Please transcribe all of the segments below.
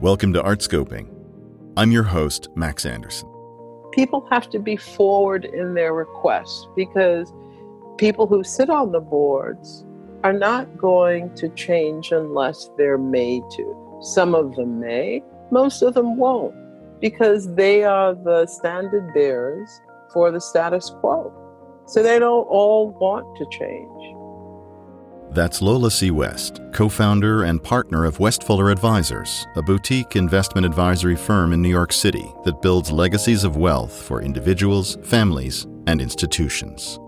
Welcome to Artscoping. I'm your host, Max Anderson. People have to be forward in their requests because people who sit on the boards are not going to change unless they're made to. Some of them may, most of them won't, because they are the standard bearers for the status quo. So they don't all want to change. That's Lola C. West, co founder and partner of WestFuller Advisors, a boutique investment advisory firm in New York City that builds legacies of wealth for individuals, families, and institutions.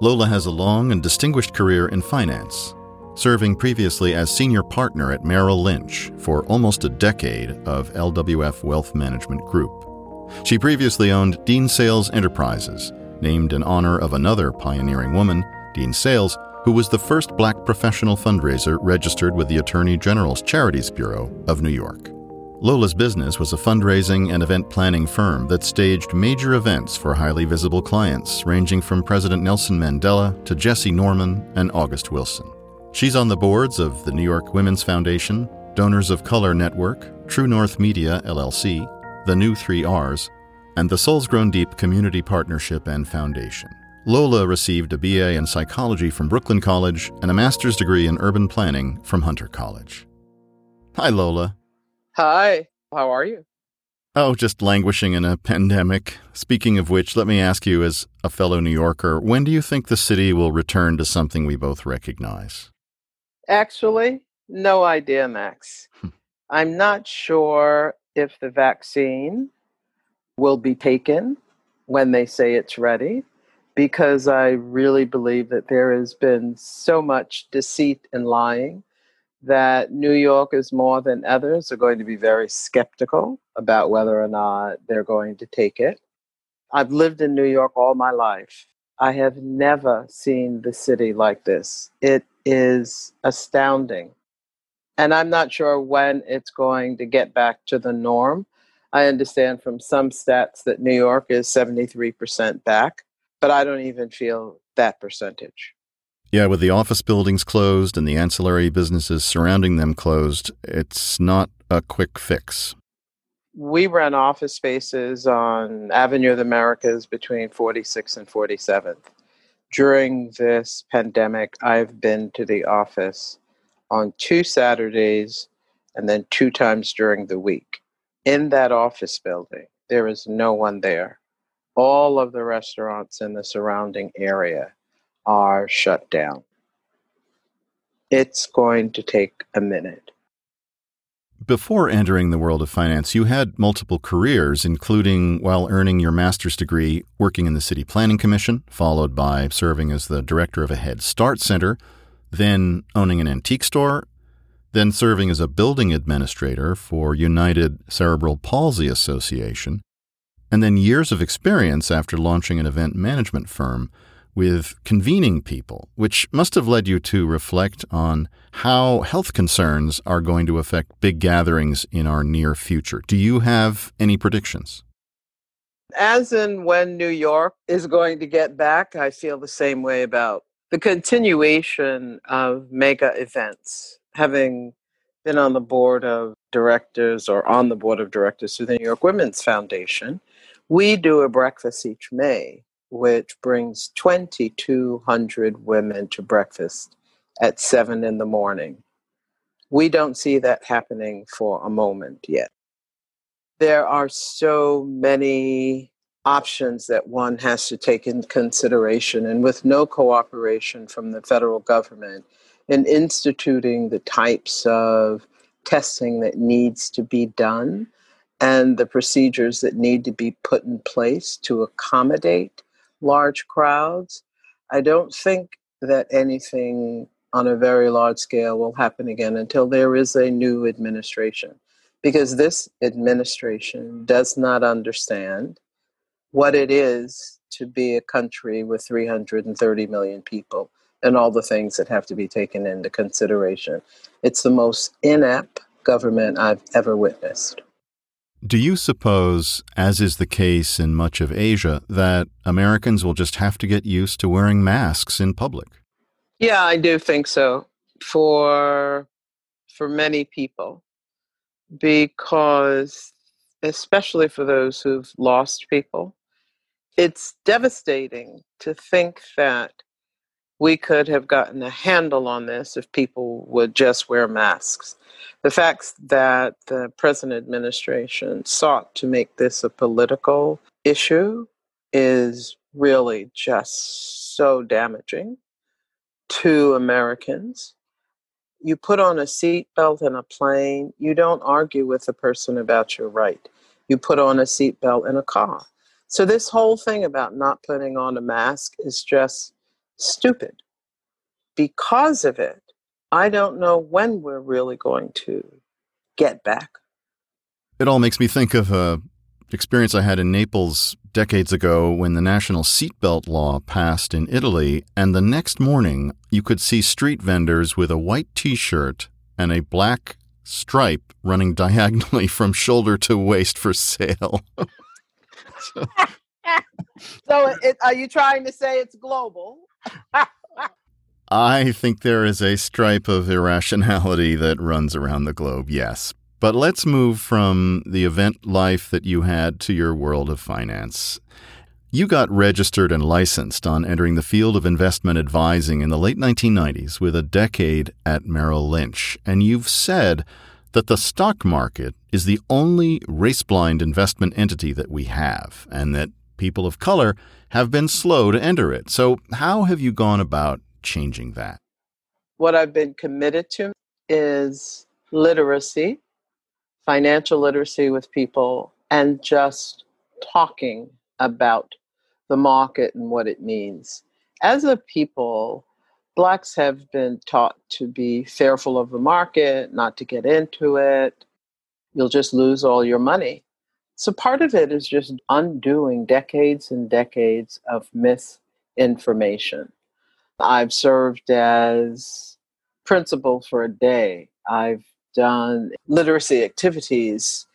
Lola has a long and distinguished career in finance, serving previously as senior partner at Merrill Lynch for almost a decade of LWF Wealth Management Group. She previously owned Dean Sales Enterprises, named in honor of another pioneering woman, Dean Sales who was the first black professional fundraiser registered with the Attorney General's Charities Bureau of New York. Lola's business was a fundraising and event planning firm that staged major events for highly visible clients, ranging from President Nelson Mandela to Jessye Norman and August Wilson. She's on the boards of the New York Women's Foundation, Donors of Color Network, True North Media LLC, the New Three R's, and the Souls Grown Deep Community Partnership and Foundation. Lola received a BA in psychology from Brooklyn College and a master's degree in urban planning from Hunter College. Hi, Lola. Hi, how are you? Oh, just languishing in a pandemic. Speaking of which, let me ask you, as a fellow New Yorker, when do you think the city will return to something we both recognize? Actually, no idea, Max. Hmm. I'm not sure if the vaccine will be taken when they say it's ready because I really believe that there has been so much deceit and lying that New Yorkers, more than others, are going to be very skeptical about whether or not they're going to take it. I've lived in New York all my life. I have never seen the city like this. It is astounding. And I'm not sure when it's going to get back to the norm. I understand from some stats that New York is 73% back but I don't even feel that percentage. Yeah, with the office buildings closed and the ancillary businesses surrounding them closed, it's not a quick fix. We rent office spaces on Avenue of the Americas between 46th and 47th. During this pandemic, I've been to the office on two Saturdays and then two times during the week. In that office building, there is no one there all of the restaurants in the surrounding area are shut down. It's going to take a minute. Before entering the world of finance, you had multiple careers, including while earning your master's degree working in the City Planning Commission, followed by serving as the director of a Head Start Center, then owning an antique store, then serving as a building administrator for United Cerebral Palsy Association, and then years of experience after launching an event management firm with convening people, which must have led you to reflect on how health concerns are going to affect big gatherings in our near future. Do you have any predictions? As in when New York is going to get back, I feel the same way about the continuation of mega events. Having been on the board of directors or on the board of directors for the New York Women's Foundation, we do a breakfast each May, which brings 2,200 women to breakfast at 7 in the morning. We don't see that happening for a moment yet. There are so many options that one has to take in consideration, and with no cooperation from the federal government in instituting the types of testing that needs to be done, and the procedures that need to be put in place to accommodate large crowds, I don't think that anything on a very large scale will happen again until there is a new administration. Because this administration does not understand what it is to be a country with 330 million people and all the things that have to be taken into consideration. It's the most inept government I've ever witnessed. Do you suppose, as is the case in much of Asia, that Americans will just have to get used to wearing masks in public? Yeah, I do think so. For for many people, because, especially for those who've lost people, it's devastating to think that we could have gotten a handle on this if people would just wear masks. The fact that the present administration sought to make this a political issue is really just so damaging to Americans. You put on a seatbelt in a plane, you don't argue with a person about your right. You put on a seatbelt in a car. So, this whole thing about not putting on a mask is just stupid. Because of it, I don't know when we're really going to get back. It all makes me think of a experience I had in Naples decades ago when the national seatbelt law passed in Italy, and the next morning you could see street vendors with a white t shirt and a black stripe running diagonally from shoulder to waist for sale. so, so it, are you trying to say it's global? I think there is a stripe of irrationality that runs around the globe, yes. But let's move from the event life that you had to your world of finance. You got registered and licensed on entering the field of investment advising in the late 1990s with a decade at Merrill Lynch, and you've said that the stock market is the only race blind investment entity that we have, and that people of color have been slow to enter it. So, how have you gone about changing that? What I've been committed to is literacy financial literacy with people and just talking about the market and what it means. As a people, blacks have been taught to be fearful of the market, not to get into it. You'll just lose all your money. So part of it is just undoing decades and decades of misinformation. I've served as principal for a day. I've done literacy activities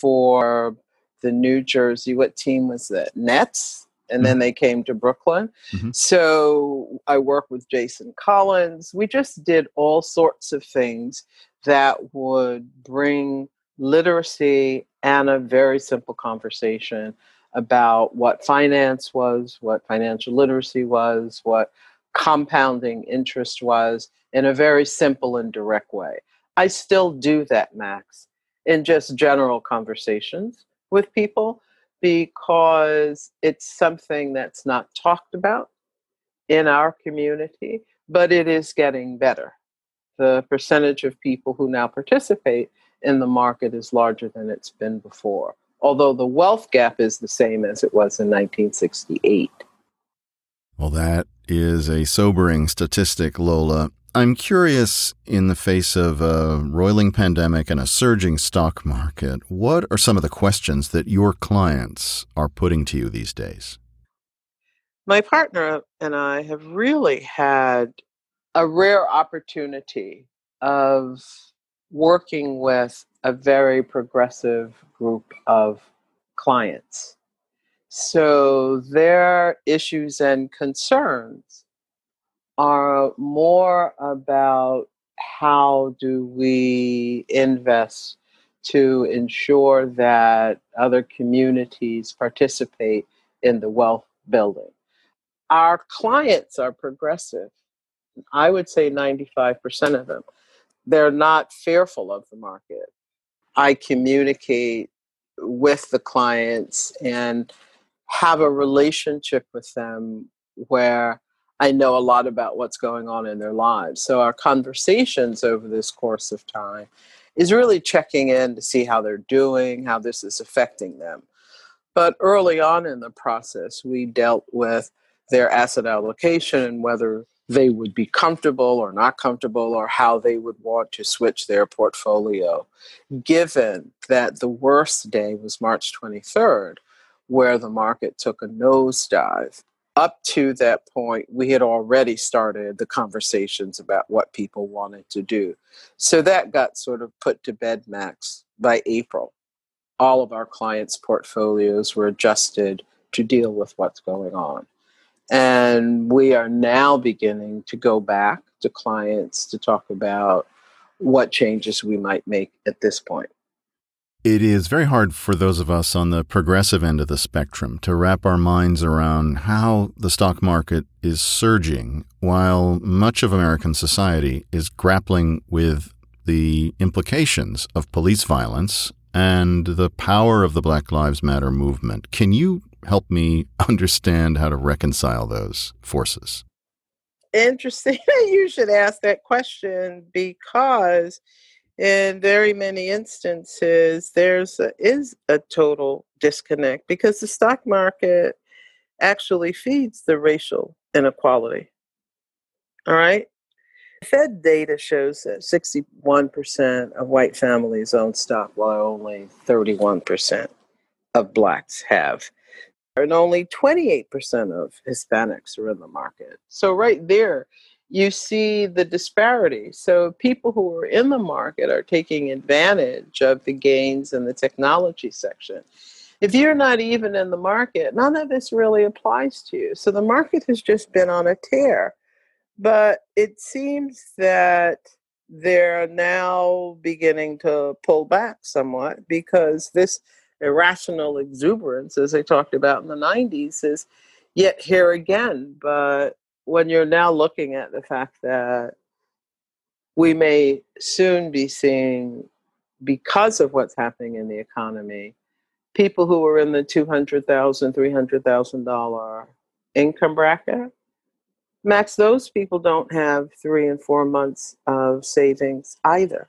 for the New Jersey, what team was that? Nets. And then mm-hmm. they came to Brooklyn. Mm-hmm. So I worked with Jason Collins. We just did all sorts of things that would bring literacy and a very simple conversation about what finance was, what financial literacy was, what compounding interest was in a very simple and direct way. I still do that, Max, in just general conversations with people because it's something that's not talked about in our community, but it is getting better. The percentage of people who now participate in the market is larger than it's been before, although the wealth gap is the same as it was in 1968. Well, that is a sobering statistic, Lola. I'm curious, in the face of a roiling pandemic and a surging stock market, what are some of the questions that your clients are putting to you these days? My partner and I have really had a rare opportunity of working with a very progressive group of clients. So their issues and concerns are more about how do we invest to ensure that other communities participate in the wealth building. Our clients are progressive. I would say 95% of them. They're not fearful of the market. I communicate with the clients and have a relationship with them where I know a lot about what's going on in their lives. So our conversations over this course of time is really checking in to see how they're doing, how this is affecting them. But early on in the process, we dealt with their asset allocation and whether they would be comfortable or not comfortable or how they would want to switch their portfolio, given that the worst day was March 23rd, where the market took a nosedive up to that point, we had already started the conversations about what people wanted to do. So that got sort of put to bed, Max, by April. All of our clients' portfolios were adjusted to deal with what's going on. And we are now beginning to go back to clients to talk about what changes we might make at this point. it is very hard for those of us on the progressive end of the spectrum to wrap our minds around how the stock market is surging while much of American society is grappling with the implications of police violence and the power of the Black Lives Matter movement. Can you help me understand how to reconcile those forces? Interesting. that you should ask that question because in very many instances there's a, is a total disconnect because the stock market actually feeds the racial inequality all right fed data shows that 61% of white families own stock while only 31% of blacks have and only 28% of hispanics are in the market so right there you see the disparity. So people who are in the market are taking advantage of the gains in the technology section. If you're not even in the market, none of this really applies to you. So the market has just been on a tear. But it seems that they're now beginning to pull back somewhat because this irrational exuberance, as I talked about in the 90s, is yet here again. But when you're now looking at the fact that we may soon be seeing, because of what's happening in the economy, people who are in the $200,000, $300,000 income bracket, Max, those people don't have three and four months of savings either.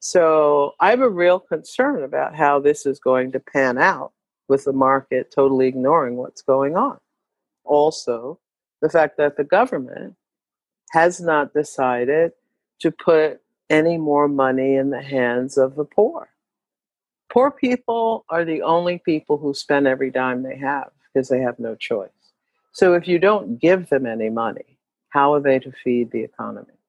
So I have a real concern about how this is going to pan out with the market totally ignoring what's going on. Also, the fact that the government has not decided to put any more money in the hands of the poor. Poor people are the only people who spend every dime they have because they have no choice. So if you don't give them any money, how are they to feed the economy?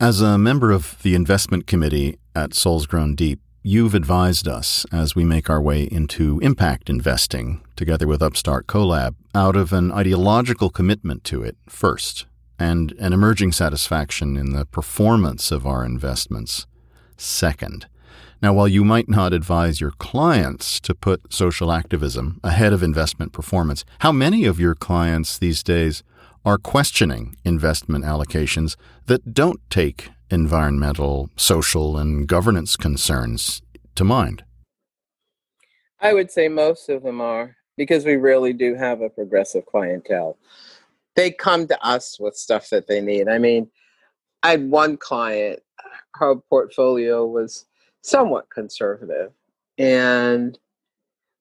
As a member of the investment committee at Souls Grown Deep, You've advised us as we make our way into impact investing, together with Upstart CoLab, out of an ideological commitment to it first, and an emerging satisfaction in the performance of our investments second. Now, while you might not advise your clients to put social activism ahead of investment performance, how many of your clients these days are questioning investment allocations that don't take environmental, social, and governance concerns to mind? I would say most of them are because we really do have a progressive clientele. They come to us with stuff that they need. I mean, I had one client, her portfolio was somewhat conservative. And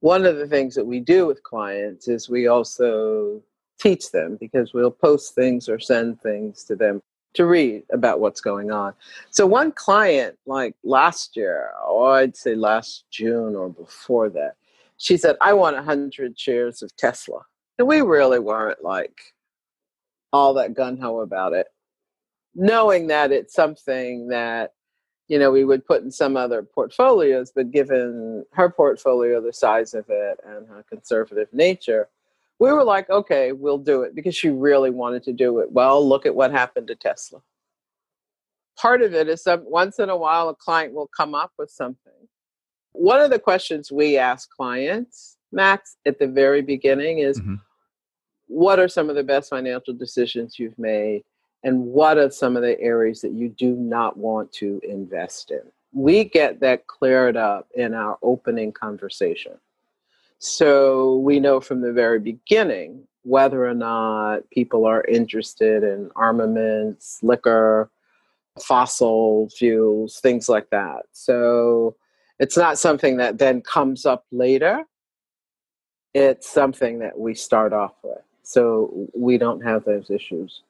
one of the things that we do with clients is we also teach them because we'll post things or send things to them to read about what's going on. So one client, like last year, or I'd say last June or before that, she said, I want 100 shares of Tesla. And we really weren't like all that gun ho about it, knowing that it's something that, you know, we would put in some other portfolios, but given her portfolio, the size of it, and her conservative nature, we were like, okay, we'll do it because she really wanted to do it. Well, look at what happened to Tesla. Part of it is that once in a while a client will come up with something. One of the questions we ask clients, Max, at the very beginning is mm-hmm. what are some of the best financial decisions you've made? And what are some of the areas that you do not want to invest in? We get that cleared up in our opening conversation so we know from the very beginning whether or not people are interested in armaments, liquor, fossil fuels, things like that. So it's not something that then comes up later. It's something that we start off with. So we don't have those issues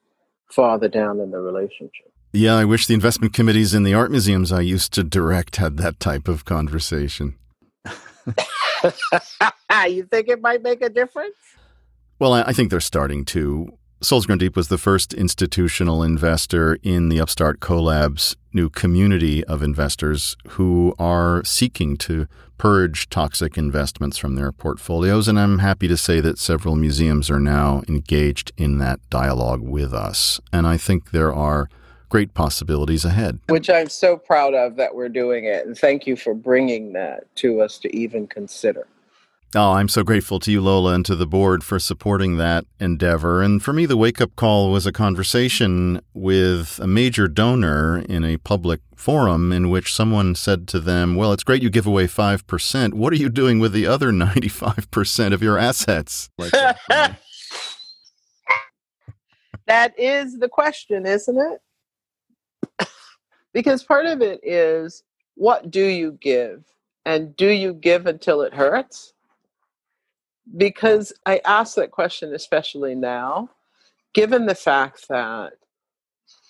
farther down in the relationship. Yeah, I wish the investment committees in the art museums I used to direct had that type of conversation. you think it might make a difference? Well, I think they're starting to. Souls Grown Deep was the first institutional investor in the Upstart CoLab's new community of investors who are seeking to purge toxic investments from their portfolios. And I'm happy to say that several museums are now engaged in that dialogue with us. And I think there are great possibilities ahead. Which I'm so proud of that we're doing it. And thank you for bringing that to us to even consider. Oh, I'm so grateful to you, Lola, and to the board for supporting that endeavor. And for me, the wake up call was a conversation with a major donor in a public forum in which someone said to them, Well, it's great you give away 5%. What are you doing with the other 95% of your assets? that is the question, isn't it? because part of it is what do you give? And do you give until it hurts? Because I ask that question especially now, given the fact that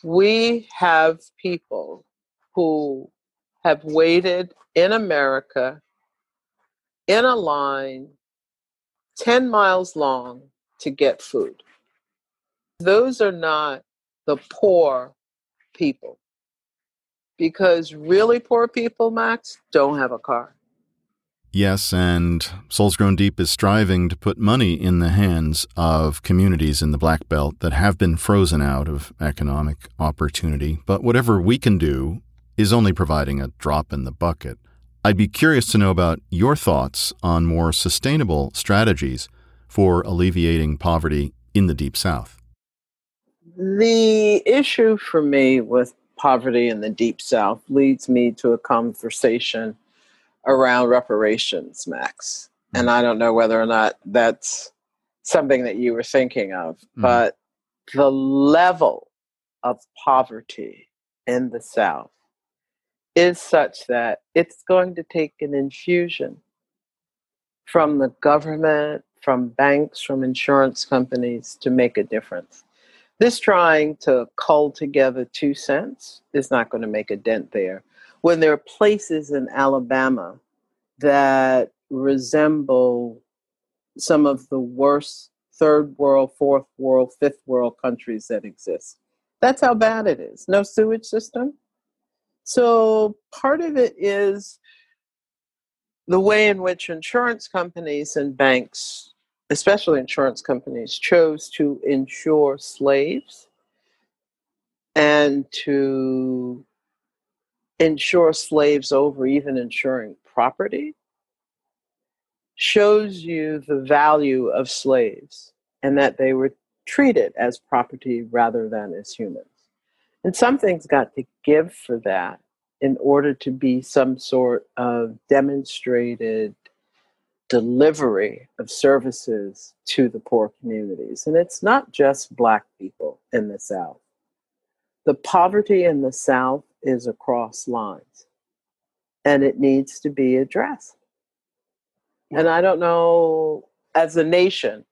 we have people who have waited in America in a line 10 miles long to get food. Those are not the poor people. Because really poor people, Max, don't have a car. Yes, and Souls Grown Deep is striving to put money in the hands of communities in the Black Belt that have been frozen out of economic opportunity. But whatever we can do is only providing a drop in the bucket. I'd be curious to know about your thoughts on more sustainable strategies for alleviating poverty in the Deep South. The issue for me with poverty in the Deep South leads me to a conversation around reparations, Max. And mm. I don't know whether or not that's something that you were thinking of, mm. but the level of poverty in the South is such that it's going to take an infusion from the government, from banks, from insurance companies to make a difference. This trying to cull together two cents is not going to make a dent there when there are places in Alabama that resemble some of the worst third world, fourth world, fifth world countries that exist. That's how bad it is. No sewage system. So part of it is the way in which insurance companies and banks, especially insurance companies, chose to insure slaves and to insure slaves over even insuring property shows you the value of slaves and that they were treated as property rather than as humans. And something's got to give for that in order to be some sort of demonstrated delivery of services to the poor communities. And it's not just Black people in the South. The poverty in the South is across lines and it needs to be addressed. And I don't know, as a nation,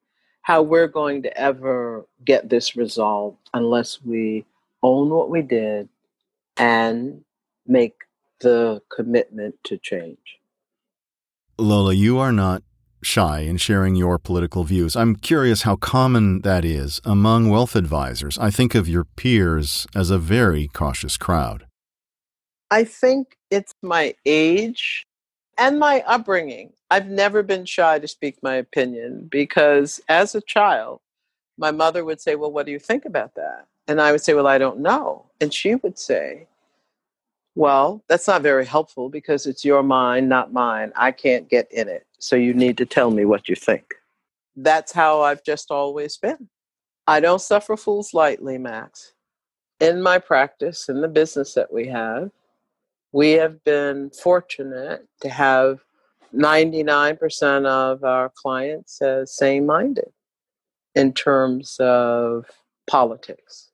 how we're going to ever get this resolved unless we own what we did and make the commitment to change. Lola, you are not shy in sharing your political views. I'm curious how common that is among wealth advisors. I think of your peers as a very cautious crowd. I think it's my age and my upbringing. I've never been shy to speak my opinion because as a child, my mother would say, Well, what do you think about that? And I would say, Well, I don't know. And she would say, Well, that's not very helpful because it's your mind, not mine. I can't get in it. So you need to tell me what you think. That's how I've just always been. I don't suffer fools lightly, Max. In my practice, in the business that we have, we have been fortunate to have 99% of our clients as same minded in terms of politics.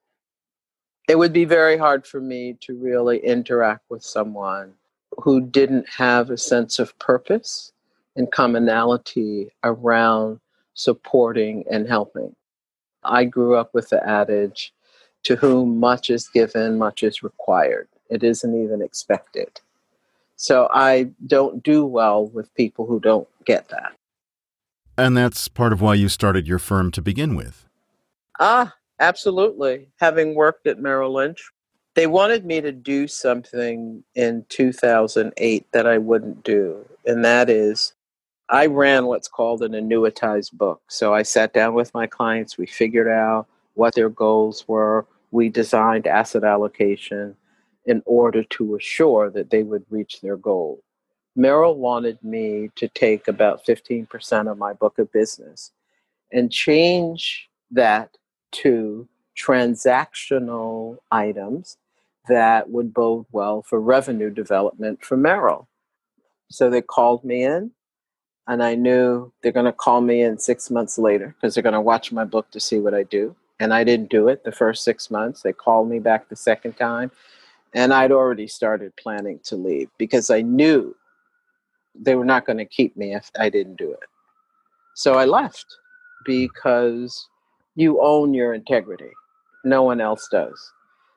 It would be very hard for me to really interact with someone who didn't have a sense of purpose and commonality around supporting and helping. I grew up with the adage to whom much is given, much is required. It isn't even expected. So I don't do well with people who don't get that. And that's part of why you started your firm to begin with. Ah, absolutely. Having worked at Merrill Lynch, they wanted me to do something in 2008 that I wouldn't do. And that is, I ran what's called an annuitized book. So I sat down with my clients, we figured out what their goals were, we designed asset allocation in order to assure that they would reach their goal. Merrill wanted me to take about 15% of my book of business and change that to transactional items that would bode well for revenue development for Merrill. So they called me in, and I knew they're going to call me in six months later because they're going to watch my book to see what I do. And I didn't do it the first six months. They called me back the second time, and I'd already started planning to leave because I knew they were not going to keep me if I didn't do it. So I left because you own your integrity. No one else does.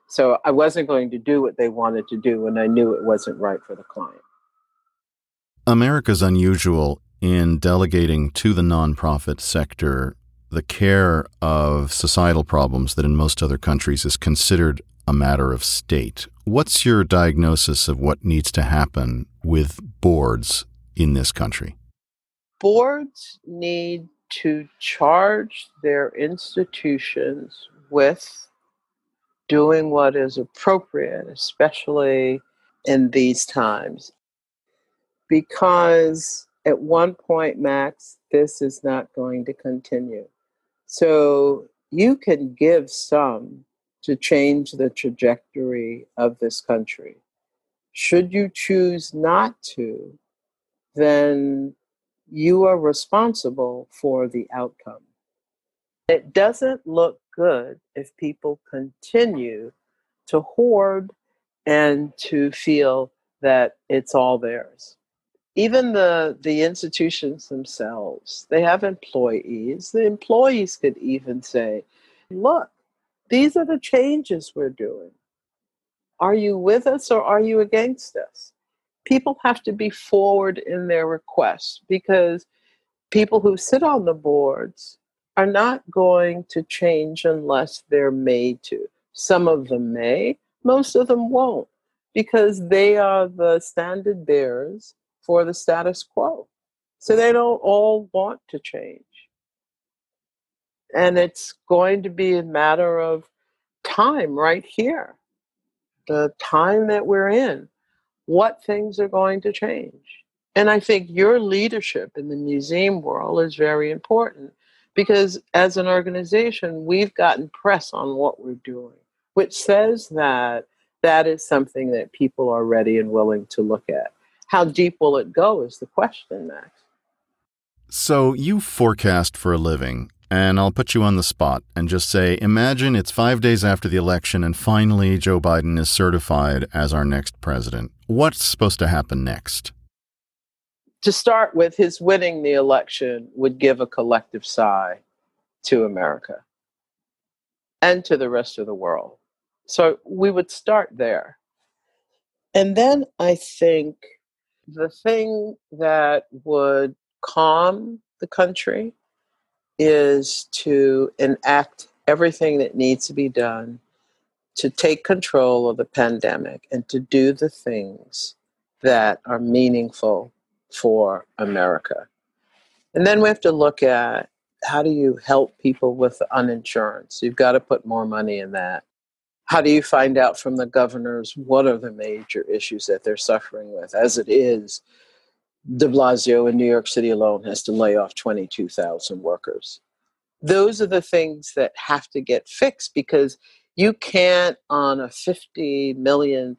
So I wasn't going to do what they wanted to do and I knew it wasn't right for the client. America's unusual in delegating to the nonprofit sector the care of societal problems that in most other countries is considered a matter of state. What's your diagnosis of what needs to happen with boards in this country? Boards need to charge their institutions with doing what is appropriate, especially in these times. Because at one point, Max, this is not going to continue. So you can give some to change the trajectory of this country. Should you choose not to, then you are responsible for the outcome. It doesn't look good if people continue to hoard and to feel that it's all theirs. Even the, the institutions themselves, they have employees. The employees could even say, look, these are the changes we're doing. Are you with us or are you against us? people have to be forward in their requests because people who sit on the boards are not going to change unless they're made to. Some of them may, most of them won't, because they are the standard bearers for the status quo. So they don't all want to change. And it's going to be a matter of time right here, the time that we're in what things are going to change. And I think your leadership in the museum world is very important because as an organization, we've gotten press on what we're doing, which says that that is something that people are ready and willing to look at. How deep will it go is the question, Max. So you forecast for a living and I'll put you on the spot and just say imagine it's five days after the election and finally Joe Biden is certified as our next president. What's supposed to happen next? To start with, his winning the election would give a collective sigh to America and to the rest of the world. So we would start there. And then I think the thing that would calm the country is to enact everything that needs to be done to take control of the pandemic and to do the things that are meaningful for America. And then we have to look at how do you help people with uninsurance? You've got to put more money in that. How do you find out from the governors what are the major issues that they're suffering with? As it is, de Blasio in New York City alone has to lay off 22,000 workers. Those are the things that have to get fixed because you can't, on a 50 million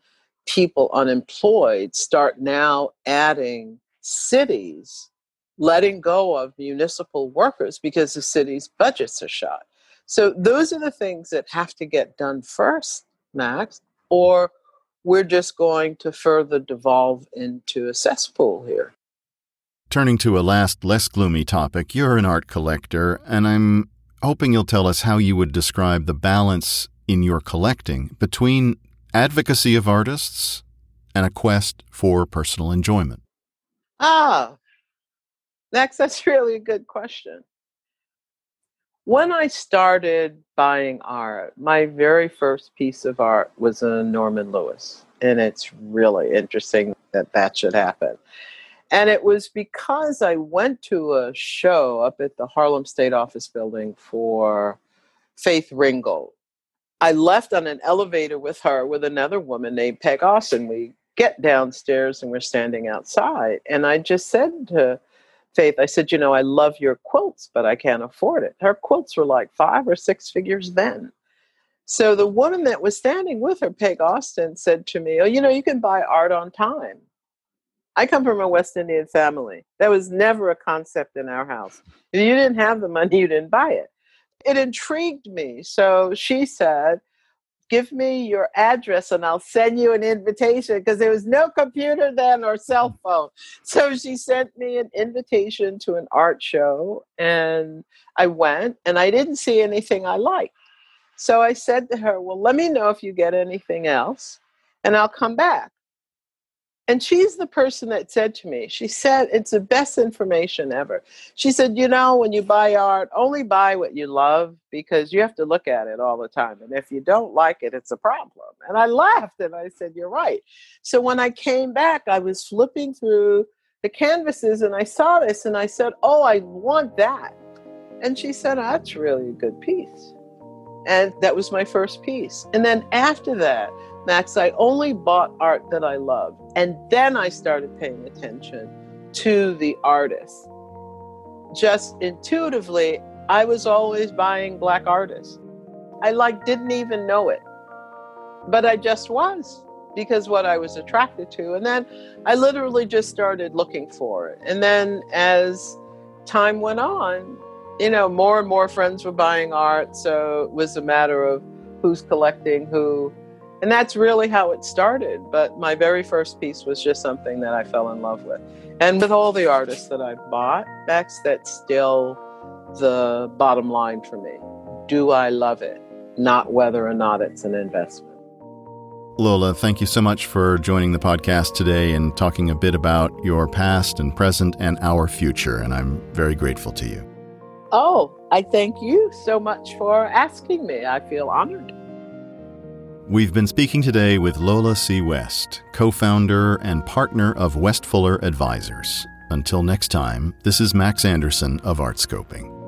people unemployed, start now adding cities letting go of municipal workers because the city's budgets are shot. So those are the things that have to get done first, Max, or we're just going to further devolve into a cesspool here. Turning to a last, less gloomy topic, you're an art collector, and I'm hoping you'll tell us how you would describe the balance in your collecting between advocacy of artists and a quest for personal enjoyment. Ah, next, that's really a good question. When I started buying art, my very first piece of art was a Norman Lewis. And it's really interesting that that should happen. And it was because I went to a show up at the Harlem State Office building for Faith Ringgold. I left on an elevator with her with another woman named Peg Alston. We get downstairs and we're standing outside. And I just said to Faith, I said, You know, I love your quilts, but I can't afford it. Her quilts were like five or six figures then. So the woman that was standing with her, Peg Alston, said to me, Oh, you know, you can buy art on time. I come from a West Indian family. That was never a concept in our house. If you didn't have the money, you didn't buy it. It intrigued me. So she said, Give me your address and I'll send you an invitation because there was no computer then or cell mm. phone. So she sent me an invitation to an art show and I went and I didn't see anything I liked. So I said to her, Well, let me know if you get anything else and I'll come back. And she's the person that said to me, she said, it's the best information ever. She said, you know, when you buy art, only buy what you love because you have to look at it all the time. And if you don't like it, it's a problem. And I laughed and I said, you're right. So when I came back, I was flipping through the canvases and I saw this and I said, oh, I want that. And she said, oh, that's really a good piece. And that was my first piece. And then after that, Max, I only bought art that I loved. And then I started paying attention to the artist. Just intuitively, I was always buying black artists. I like didn't even know it. But I just was because what I was attracted to. And then I literally just started looking for it. And then as time went on, you know, more and more friends were buying art. So it was a matter of who's collecting who and that's really how it started. But my very first piece was just something that I fell in love with. And with all the artists that I've bought, that's that's still the bottom line for me. Do I love it? Not whether or not it's an investment. Lola, thank you so much for joining the podcast today and talking a bit about your past and present and our future. And I'm very grateful to you. Oh, I thank you so much for asking me. I feel honored. We've been speaking today with Lola C. West, co founder and partner of WestFuller Advisors. Until next time, this is Max Anderson of Artscoping.